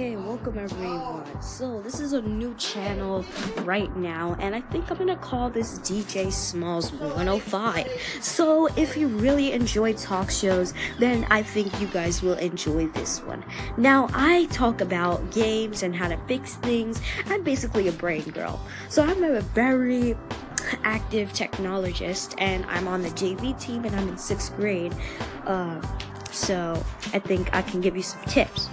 Okay, welcome everyone. So, this is a new channel right now, and I think I'm gonna call this DJ Smalls 105. So, if you really enjoy talk shows, then I think you guys will enjoy this one. Now, I talk about games and how to fix things. I'm basically a brain girl. So, I'm a very active technologist, and I'm on the JV team, and I'm in sixth grade. Uh, so, I think I can give you some tips.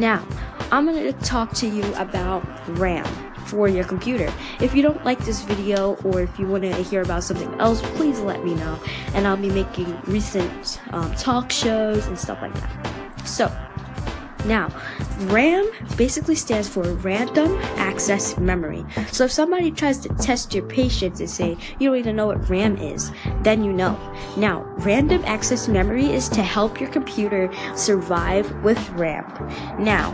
Now, I'm going to talk to you about RAM for your computer. If you don't like this video or if you want to hear about something else, please let me know. And I'll be making recent um, talk shows and stuff like that. So, now, RAM basically stands for Random Access Memory. So if somebody tries to test your patience and say you don't even know what RAM is, then you know. Now, Random Access Memory is to help your computer survive with RAM. Now,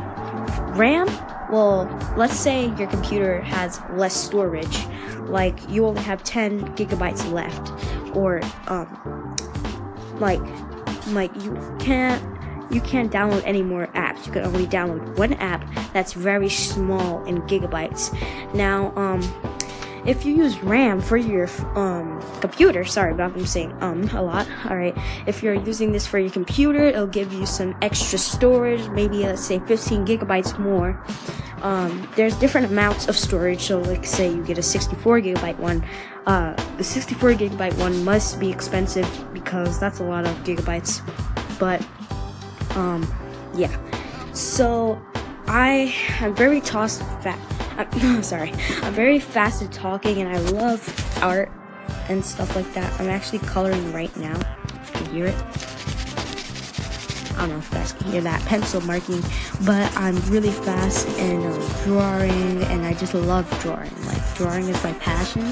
RAM, well, let's say your computer has less storage, like you only have 10 gigabytes left, or um, like, like you can't you can't download any more apps. You can only download one app that's very small in gigabytes. Now, um, if you use RAM for your um, computer, sorry about I'm saying um a lot. All right, if you're using this for your computer, it'll give you some extra storage, maybe let's say 15 gigabytes more. Um, there's different amounts of storage. So, like, say you get a 64 gigabyte one, uh, the 64 gigabyte one must be expensive because that's a lot of gigabytes. But um, yeah. So I am very tossed fat. I'm sorry. I'm very fast at talking, and I love art and stuff like that. I'm actually coloring right now. You can hear it. I don't know if you guys can hear that pencil marking, but I'm really fast in um, drawing, and I just love drawing. Like drawing is my passion,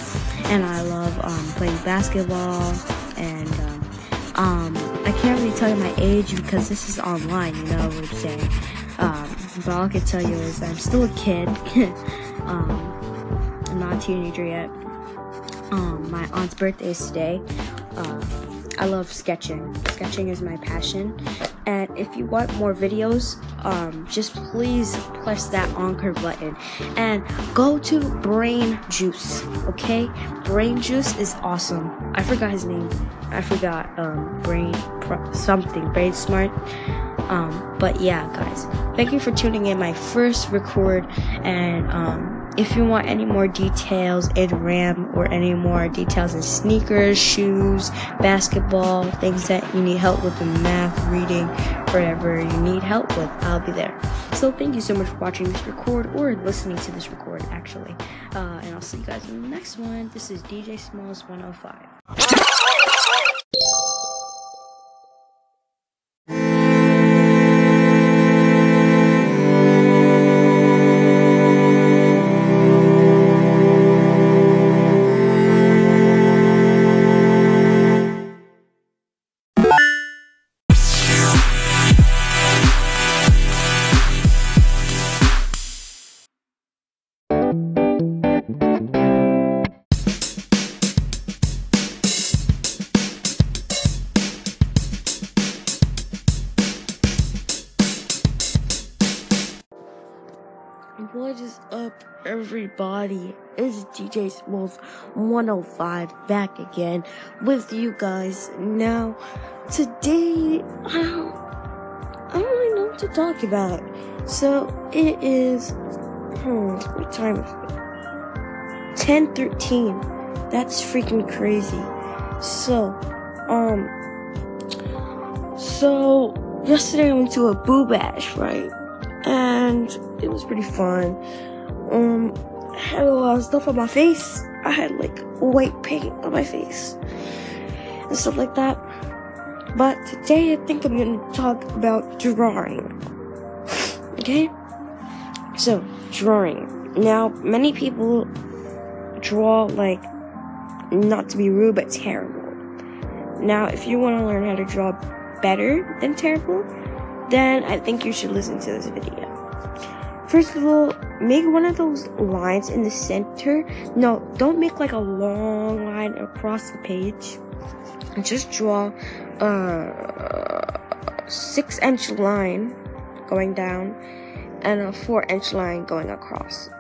and I love um, playing basketball and um, um, can't really tell you my age because this is online, you know what I'm saying. Um, but all I can tell you is I'm still a kid. um, I'm not a teenager yet. Um, my aunt's birthday is today. Uh, I love sketching. Sketching is my passion. And if you want more videos, um, just please press that Anchor button and go to Brain Juice. Okay, Brain Juice is awesome. I forgot his name. I forgot um, Brain something. Brain Smart. Um, but yeah, guys, thank you for tuning in my first record and um if you want any more details in RAM or any more details in sneakers, shoes, basketball, things that you need help with in math, reading, whatever you need help with, I'll be there. So thank you so much for watching this record or listening to this record actually. Uh, and I'll see you guys in the next one. This is DJ Smalls 105. What is up, everybody? It's DJ Smalls 105 back again with you guys. Now, today, I don't, I don't really know what to talk about. So, it is, hmm, what time is it? 1013. That's freaking crazy. So, um, so, yesterday I went to a boo bash, right? And it was pretty fun. Um, I had a lot of stuff on my face. I had like white paint on my face and stuff like that. But today I think I'm gonna talk about drawing. Okay? So, drawing. Now, many people draw like, not to be rude, but terrible. Now, if you want to learn how to draw better than terrible, then I think you should listen to this video. First of all, make one of those lines in the center. No, don't make like a long line across the page. Just draw a six inch line going down. and a 4 inch line going across.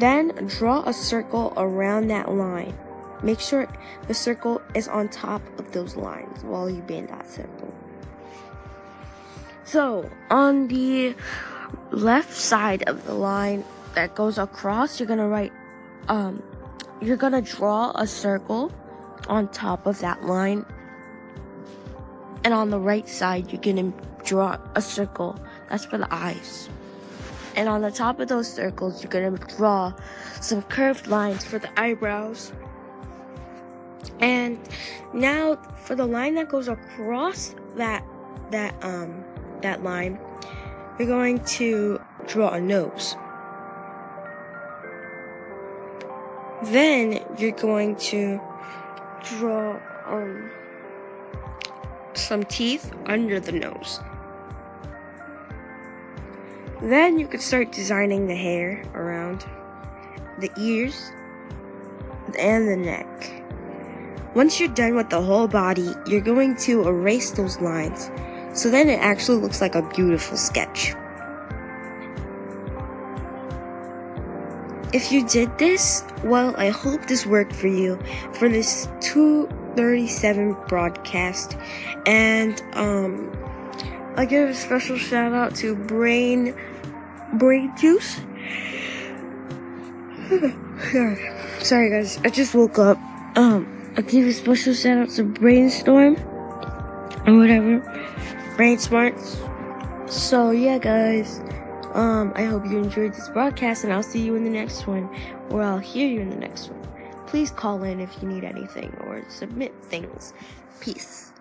Then draw a circle around that line. Make sure the circle is on top of those lines while you bend that circle. So, on the left side of the line that goes across, you're gonna write, um, you're gonna draw a circle on top of that line. And on the right side, you're gonna draw a circle. That's for the eyes. And on the top of those circles, you're gonna draw some curved lines for the eyebrows. And now for the line that goes across that that um that line, you're going to draw a nose. Then you're going to draw um some teeth under the nose. Then you could start designing the hair around the ears and the neck. Once you're done with the whole body, you're going to erase those lines so then it actually looks like a beautiful sketch. If you did this, well, I hope this worked for you for this 237 broadcast. And, um, I give a special shout out to Brain, Brain Juice. Sorry guys, I just woke up. Um, I give a special shout out to Brainstorm or whatever. Brain Smarts. So yeah guys. Um, I hope you enjoyed this broadcast and I'll see you in the next one, or I'll hear you in the next one. Please call in if you need anything or submit things. Peace.